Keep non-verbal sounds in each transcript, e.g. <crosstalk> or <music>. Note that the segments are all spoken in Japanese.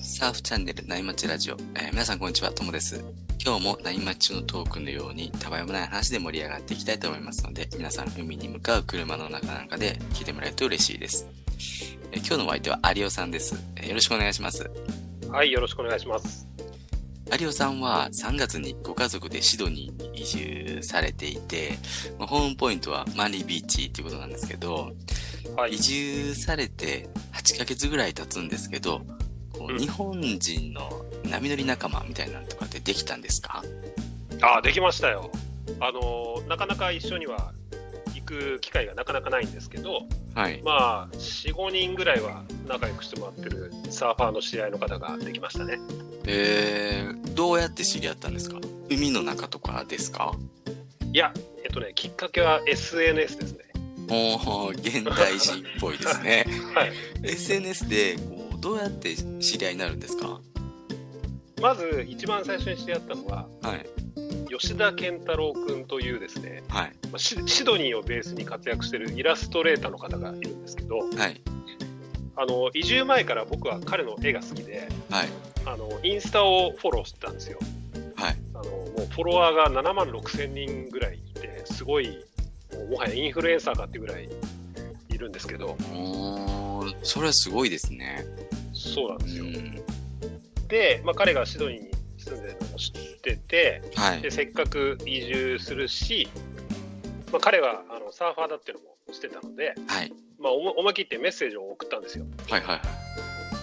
サーフチャンネルナイマッチラジオ、えー皆さんこんにちは、ともです。今日もナイマッチのトークのように、たわいもない話で盛り上がっていきたいと思いますので、皆さん海に向かう車の中なんかで聞いてもらえると嬉しいです。えー今日のお相手は有オさんです、えーよろしくお願いします。はい、よろしくお願いします。有オさんは3月にご家族でシドニーに移住されていて、まあホームポイントはマリービーチっていうことなんですけど、はい移。住されて8ヶ月ぐらい経つんですけど、こううん日本人の波乗り仲間みたいなのとかってできたんですか？あ、できましたよ。あの、なかなか一緒には行く機会がなかなかないんですけど、はい。まあ、4、5人ぐらいは仲良くしてもらってるサーファーの知り合いの方ができましたね。えー、どうやって知り合ったんですか？海の中とかですか？いや、えっとね、きっかけは SNS ですね。おー、現代人っぽいですね。<laughs> はい。SNS でこうどうやって知り合いになるんですか？まず、一番最初に知り合ったのは、はい。吉田健太郎君というですね、はい。まあシシドニーをベースに活躍してるイラストレーターの方がいるんですけど、はい。あの、移住前から僕は彼の絵が好きで、はい。あの、インスタをフォローしてたんですよ。はい。あのもうフォロワーが7万6千人ぐらいいて、すごい、もはやインフルエンサーかっていうぐらいいるんですけど、それはすごいですね。うそうなんですよ。ん。で、まあ、彼がシドニーに住んでるのも知ってて、はいで。せっかく移住するし、まあ、彼はあのサーファーだっていうのも知ってたので、はい。まあ、思い切ってメッセージを送ったんですよ。はい。はい。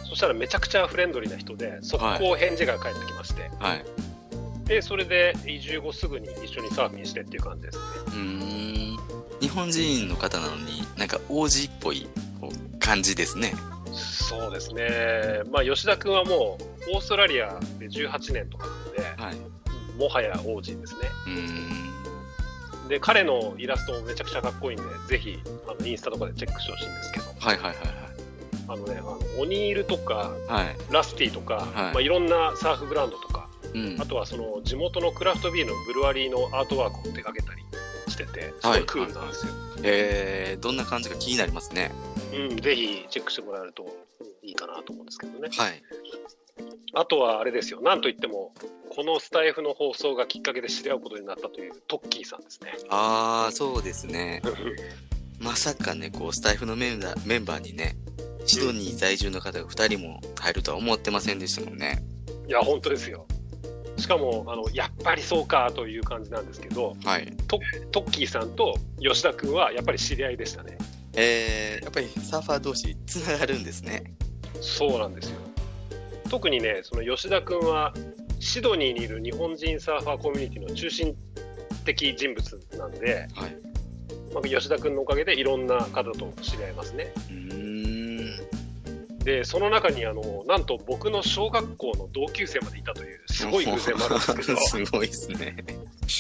そしたらめちゃくちゃフレンドリーな人で、速攻返事が返ってきまして、はい。で、それで移住後すぐに一緒にサーフィンしてっていう感じですね。うーん。日本人の方なのになんか王子っぽい感じですね。そうですね、まあ、吉田君はもうオーストラリアで18年とかなので、はい。もはや王子ですね。うーん。で、彼のイラストもめちゃくちゃかっこいいんで、ぜひあのインスタとかでチェックしてほしいんですけど、はいはいはいあのね、あのオニールとかはい。はい。ラスティとか、はいまあ、いろんなサーフブランドとか、うんあ。とはその地元のクラフトビールのブルワリーのアートワークを手掛けたりしてて、すごいクールなんですよ。えー、どんな感じか気になりますね。うん、ぜひチェックしてもらえるとうんいいかなと思うんですけどね。はい。あとはあれですよ、なんといっても、このスタイフの放送がきっかけで知り合うことになったというトッキーさんですね。あー、そうですね。まさかね、こう、スタイフのメンバーメンバーにね、シドニー在住の方が2人も入るとは思ってませんでしたもんね。いや、本当ですよ。しかも、あのやっぱりそうかという感じなんですけど、はい。トトッキーさんと吉田君はやっぱり知り合いでしたね。えー、やっぱりサーファー同士つながるんですね。そうなんですよ。特にね、その吉田君はシドニーにいる日本人サーファーコミュニティの中心的人物なんで、はい。まあ、吉田君のおかげでいろんな方と知り合いますね。うーん。で、その中にあの、なんと僕の小学校の同級生までいたという、すごい偶然もあるんですけど、<laughs> すごいですね。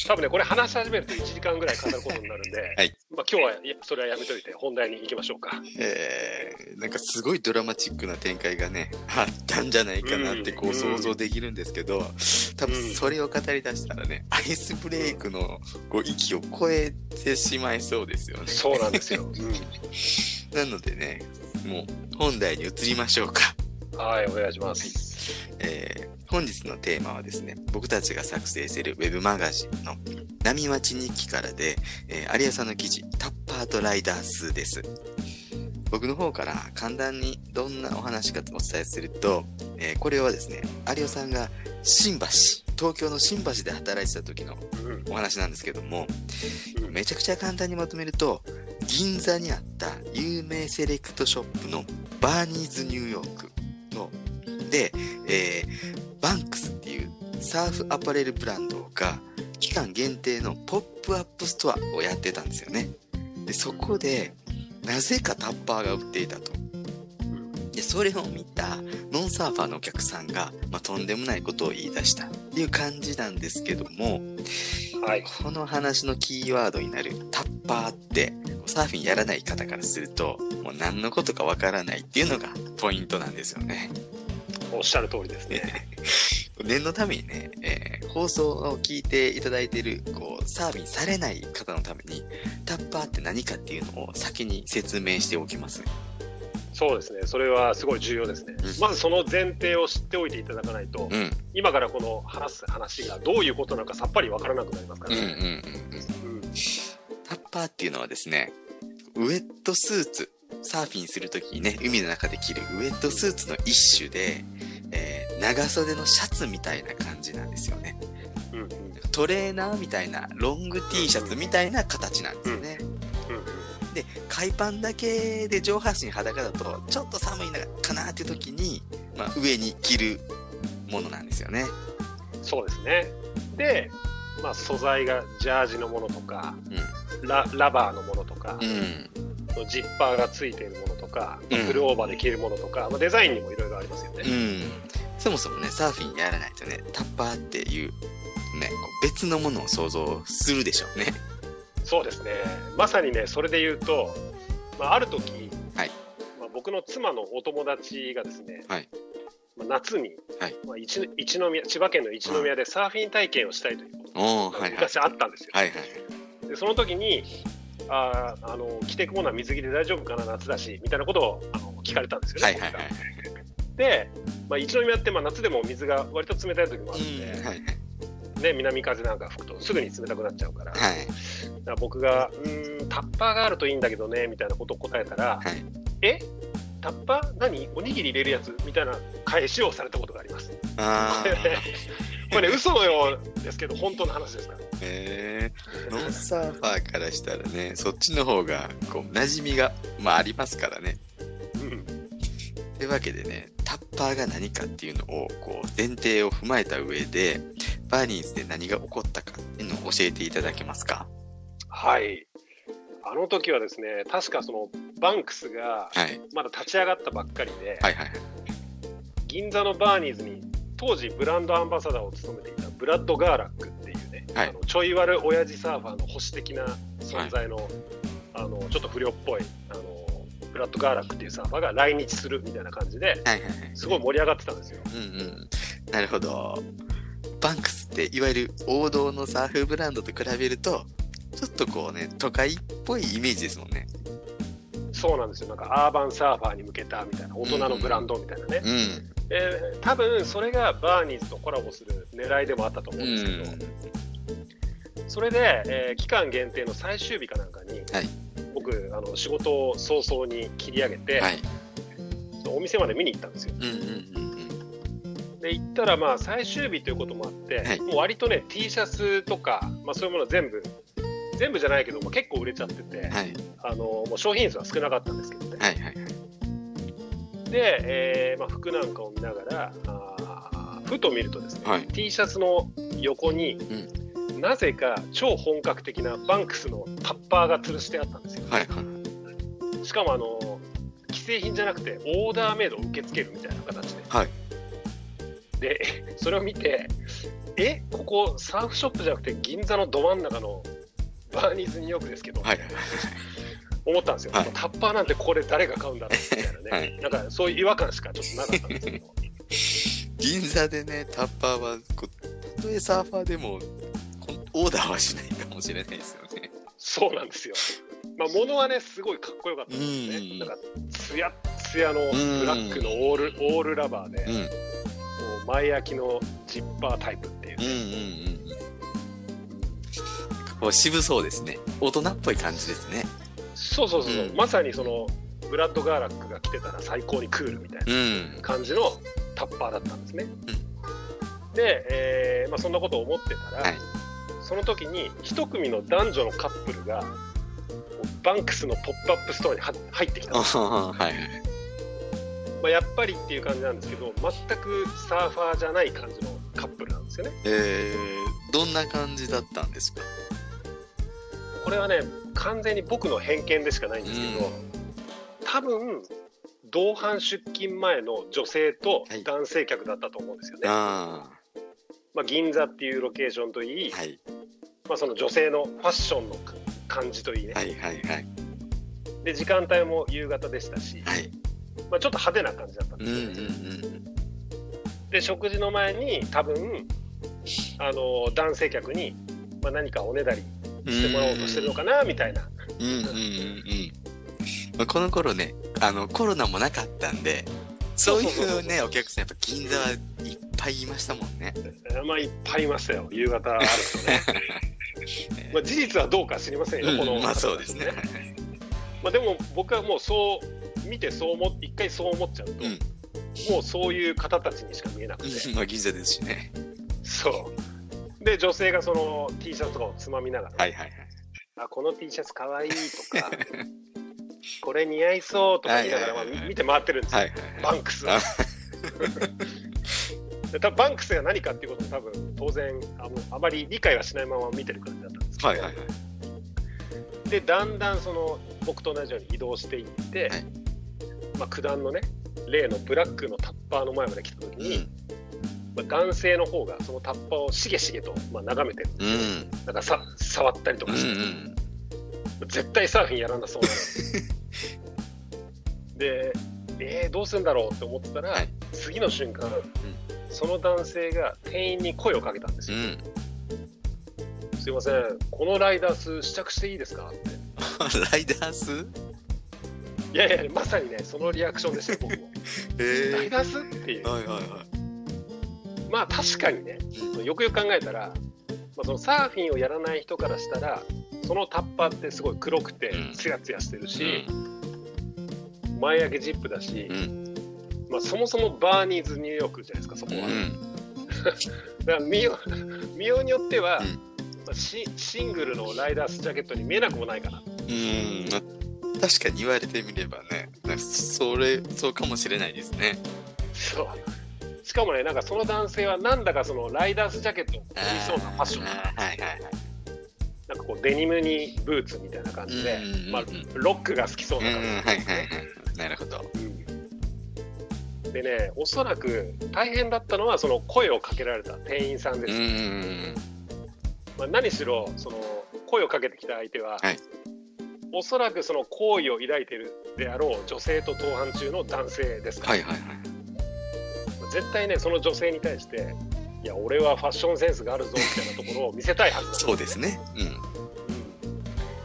多分ね、これ話し始めると1時間ぐらい語ることになるんで、<laughs> はいまあ今日はいやそれはやめといて本題に行きましょうか。えー、なんかすごいドラマチックな展開がね、あったんじゃないかなってこううん想像できるんですけど、多分それを語り出したらね、アイスブレイクのこう域を超えてしまいそうですよね。そうなんですよ。<laughs> なのでね、もう本題に移りましょうか。はい、お願いします。えー本日のテーマはですね、僕たちが作成しているウェブマガジンの波町日記からで、えー有吉さんの記事、タッパーとライダースです。僕の方から簡単にどんなお話かとお伝えすると、えーこれはですね、有吉さんが新橋、東京の新橋で働いてた時のうんお話なんですけども、うんめちゃくちゃ簡単にまとめると、銀座にあった有名セレクトショップのバーニーズニューヨークの、で、えーバンクスっていうサーフアパレルブランドが期間限定のポップアップストアをやってたんですよね。で、そこで、なぜかタッパーが売っていたと。で、それを見たノンサーファーのお客さんが、まあ、とんでもないことを言い出したっていう感じなんですけども、はい。この話のキーワードになるタッパーって、サーフィンやらない方からすると、もう何のことかわからないっていうのがポイントなんですよね。おっしゃる通りですね。<laughs> 念のためにね、えー放送を聞いていただいている、こサーフィンされない方のために、タッパーって何かっていうのを先に説明しておきます。そうですね、それはすごい重要ですね。うんまずその前提を知っておいていただかないと、うん。今からこの話す話がどういうことなのかさっぱりわからなくなりますかうんうんうんらね。うん。うんパーっていうのはですね、ウェットスーツ、サーフィンするときにね、海の中で着るウェットスーツの一種で、えー長袖のシャツみたいな感じなんですよね。うんうんトレーナーみたいな、ロング T シャツみたいな形なんですよね。うんで、海パンだけで上半身裸だと、ちょっと寒いのかなっていう時に、まあ、上に着るものなんですよね。そうですね。で、まあ、素材がジャージのものとか、うララバーのものとか、ん。うん。ジッパーがついているものとか、うんフルオーバーで着るものとか、まあ、デザインにもいろいろありますよね。うん。そもそもね、サーフィンやらないとね、タッパーっていう、ね、別のものを想像するでしょうね。そうですね。まさにね、それで言うと、まあ、ある時、はいまあ、僕の妻のお友達がですね、はいまあ、夏に、はいまあ、一一宮千葉県の一宮でサーフィン体験をしたいということが。昔あったんですよ。はいはい。でその時にあーあの着ていくものは水着で大丈夫かな夏だしみたいなことをあの聞かれたんですよね。はいはいはい。で、まあ、一宮ってまあ夏でも水が割と冷たい時もあうって、ん。はいはい。ね、南風なんか吹くとすぐに冷たくなっちゃうから,、はい。僕が「うーんタッパーがあるといいんだけどね」みたいなことを答えたら「はい。えタッパー？何？おにぎり入れるやつ?」みたいな返しをされたことがあります。あー。これね嘘のようですけど本当の話ですから。へえノンサーファーからしたらね、そっちの方が、こう、馴染みが、まあ、ありますからね。うんというわけでね、タッパーが何かっていうのを、こう、前提を踏まえた上で、バーニーズで何が起こったかっていうのを教えていただけますか？はい。あの時はですね、確かそのバンクスがはい。まだ立ち上がったばっかりで、はいはい。銀座のバーニーズに当時ブランドアンバサダーを務めていたブラッド・ガーラックっていうね、はいあのちょい悪親父サーファーの保守的な存在の,、あのちょっと不良っぽいあのブラッド・ガーラックっていうサーファーが来日するみたいな感じではいはいはい。すごい盛り上がってたんですよ。うんうん。なるほど。バンクスって、いわゆる王道のサーフブランドと比べると、ちょっとこうね、都会っぽいイメージですもんね。そうなんですよなんかアーバンサーファーに向けたみたいな大人のブランドみたいなね、うん。えー多分それがバーニーズとコラボする狙いでもあったと思うんですけど、それで、えー期間限定の最終日かなんかに、はい僕あの仕事を早々に切り上げて、はい。お店まで見に行ったんですよ。うんうんうんうん。で行ったらまあ最終日ということもあって、はいもう割とね T シャツとか、まあ、そういうもの全部全部じゃないけど、まあ、結構売れちゃってて、はい。あのもう商品数は少なかったんですけどね。はいはいはい。で、えーまあ、服なんかを見ながらあーふと見るとですね、はい T シャツの横に、なぜか超本格的なバンクスのタッパーが吊るしてあったんですよ。はいはい。しかもあの既製品じゃなくてオーダーメイドを受け付けるみたいな形で。はいでそれを見てえここサーフショップじゃなくて銀座のど真ん中のバーニーズニューヨークですけど、はいはい思ったんですよ、はいタッパーなんてここで誰が買うんだろうみたいなね、<laughs> はいなんかそういう違和感しかちょっとなかったんですけど銀座でね、タッパーは、たとえサーファーでも、オーダーはしないかもしれないですよね。そうなんですよ。まあ、物はね、すごいかっこよかったですうんね。なんか、つやっつやのブラックのオールオールラバーで、うん。もう前焼きのジッパータイプっていううんうんうんうん。こう渋そうですね。大人っぽい感じですね。そうそうそう、うんまさにそのブラッド・ガーラックが着てたら最高にクールみたいなうん。感じのタッパーだったんですね。で、えーまあ、そんなことを思ってたら、はいその時に一組の男女のカップルがバンクスのポップアップストアには入ってきたんですあはいはい。まあ、やっぱりっていう感じなんですけど全くサーファーじゃない感じのカップルなんですよね。えー、どんな感じだったんですか？これはね完全に僕の偏見でしかないんですけど、多分同伴出勤前の女性とはい男性客だったと思うんですよね。あまあ、銀座っていうロケーションといい、あ。はい。まあ、その女性のファッションの感じといいね、はいはいはい。で時間帯も夕方でしたし、はい。まあ、ちょっと派手な感じだったんうんですよね。うんうん。で食事の前に多分あの男性客にまあ、何かおねだりしてもらおうとしてるのかなみたいな。うんうんうんうん。まあこの頃ね、あの、コロナもなかったんで、そういうね、お客さん、やっぱ銀座はいっぱいいましたもんね。まあいっぱいいましたよ、夕方あるとね。<laughs> まあ事実はどうか知りませんよ、この、うんまあそうですね。まあ、でも僕はもうそう見てそう思っ一回そう思っちゃうと、うんもうそういう方たちにしか見えなくて、まあ銀座ですしね。そうで女性がその T シャツとかをつまみながら、はいはいはい。あこの T シャツかわいいとか <laughs> これ似合いそうとか言いながら、まあ見て回ってるんですよ、はいはいはい。バンクスは。<laughs> で多分バンクスが何かっていうことも多分当然あのあまり理解はしないまま見てる感じだったんですけど、はいはいはい。でだんだんその僕と同じように移動していって、はいまあ、九段のね例のブラックのタッパーの前まで来た時に、うん。まあ、男性の方がそのタッパーをしげしげと、まあ、眺めてるんですよ、うん。なんかさ触ったりとうんうかして、ん。絶対サーフィンやらなそうな。の <laughs> でえー、どうするんだろうって思ってたら、はい。次の瞬間、その男性が店員に声をかけたんですよ、うん。すいませんこのライダース試着していいですかって。<laughs> ライダース？いやいやまさにねそのリアクションでしたよ僕も。<laughs> えライダースっていう。はいはいはい。まあ確かにねよくよく考えたら、まあ、そのサーフィンをやらない人からしたらそのタッパーってすごい黒くてうんツヤツヤしてるし、前開けジップだし、うん。まあ、そもそもバーニーズニューヨークじゃないですかそこは、うん。<laughs> だから見よ見ようによっては、うんまあ、シシングルのライダースジャケットに見えなくもないかなうん。ま確かに言われてみればね、それ、そうかもしれないですね。そうしかもねなんかその男性はなんだかそのライダースジャケットを着そうなファッションはいはいはい。なんかこうデニムにブーツみたいな感じで、うんうんうんうんまあ、ロックが好きそううん、な感じ、はいはいはい。なるほど。でね、おそらく大変だったのは、その声をかけられた店員さんです。うんうんまあ、何しろ、その声をかけてきた相手は、はいおそらくその好意を抱いているであろう女性と同伴中の男性ですから、はいはいはい。絶対ね、その女性に対して、いや、俺はファッションセンスがあるぞみたいなところを見せたいはずなんそうですね。うん。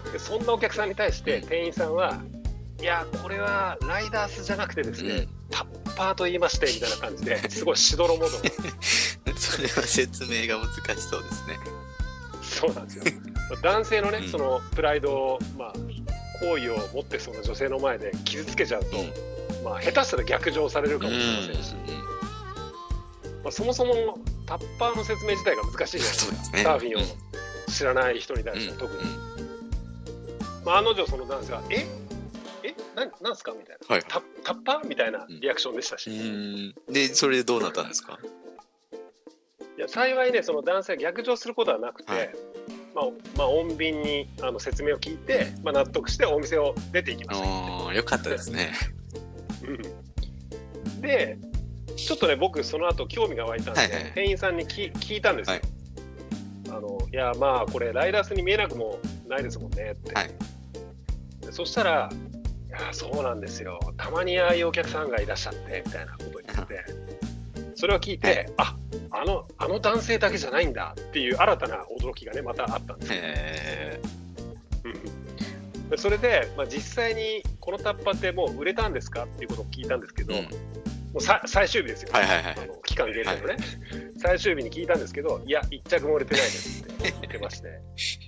うん。でそんなお客さんに対して店員さんは、いや、これはライダースじゃなくてですね、うん。タッパーと言いましてみたいな感じで <laughs> すごいしどろもどろ。それは説明が難しそうですね。そうなんですよ。男性のね、うん。そのプライドを、まあ、好意を持ってその女性の前で傷つけちゃうと、まあ、下手したら逆上されるかもしれませんし、まあ、そもそもタッパーの説明自体が難しいじゃないですか。<laughs> ね。サーフィンを知らない人に対しては特に、まあ、案の定その男性は「え？え？ななんすか?」みたいな。はい。タタッパー？みたいなリアクションでしたし。で、それでどうなったんですか？や幸いねその男性は逆上することはなくて、はい。まあまあ、穏便にあの説明を聞いて、まあ、納得してお店を出ていきました、ああ、よかったですね。うん。でちょっとね僕その後興味が湧いたんで、はいはい。はい店員さんに聞聞いたんですよ、はい。あのいやまあこれライダースに見えなくもないですもんねって、はい。でそしたら「いやそうなんですよ。たまにああいうお客さんがいらっしゃって」みたいなことを言って。それを聞いて、はい。ああのあの男性だけじゃないんだっていう新たな驚きがねまたあったんですよ、へうん。でそれで、まあ、実際にこのタッパってもう売れたんですかっていうことを聞いたんですけど、うんもうさ最終日ですよ、はいはいはいあの期間限定のね、最終日に聞いたんですけど、いや、一着も売れてないです。って言ってまして、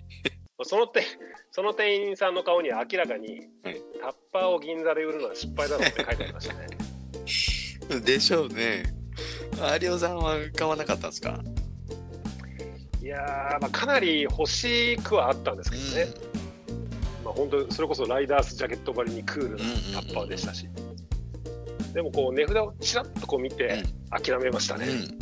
<laughs> その店その店員さんの顔には明らかに、はい。タッパーを銀座で売るのは失敗だろうって書いてありましたね。<laughs> でしょうね。有オさんは買わなかったんですか？いやー、まあ、かなり欲しくはあったんですけどね、まあ、本当、それこそライダースジャケットばりにクールなタッパーでしたし、でもこう値札をちらっとこう見て、諦めましたね。うん。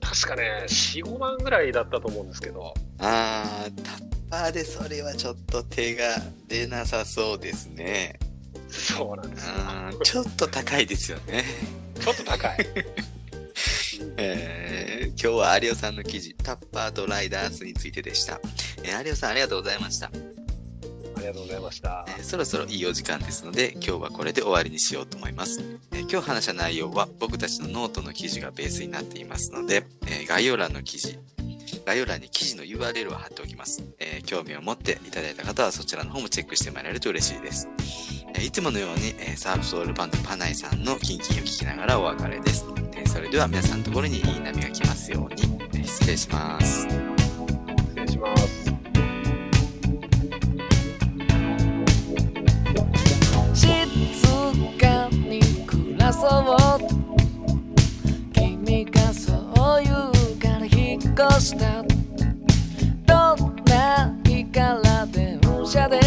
確かね、4、5万ぐらいだったと思うんですけど、あー、タッパーでそれはちょっと手が出なさそうですね。そうなんですちょっと高いですよね。ちょっと高い。<laughs> えー今日は有オさんの記事、タッパーとライダースについてでした。えー有オさんありがとうございました。ありがとうございましたえ。ーそろそろいいお時間ですので、今日はこれで終わりにしようと思います。えー今日話した内容は僕たちのノートの記事がベースになっていますので、えー概要欄の記事、概要欄に記事の URL を貼っておきます。え興味を持っていただいた方はそちらの方もチェックしてもらえると嬉しいです。えいつものように、えサーフソウルバンドパナイさんのキンキンを聞きながらお別れです。えそれでは皆さんのところにいい波が来ますように。え失礼します。そう君がそう言うから引っ越した。どんな日から電車で